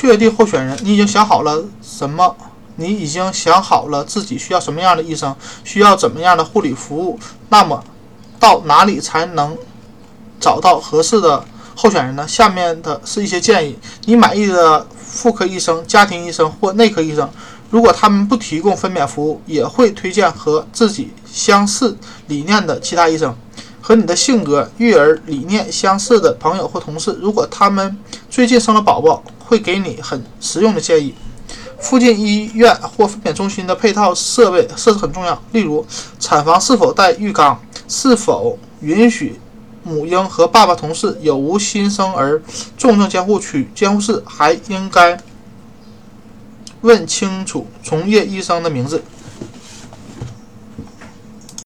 确定候选人，你已经想好了什么？你已经想好了自己需要什么样的医生，需要怎么样的护理服务？那么，到哪里才能找到合适的候选人呢？下面的是一些建议：你满意的妇科医生、家庭医生或内科医生，如果他们不提供分娩服务，也会推荐和自己相似理念的其他医生。和你的性格、育儿理念相似的朋友或同事，如果他们最近生了宝宝，会给你很实用的建议。附近医院或分娩中心的配套设备设置很重要，例如产房是否带浴缸，是否允许母婴和爸爸同室有无新生儿重症监护区监护室，还应该问清楚从业医生的名字。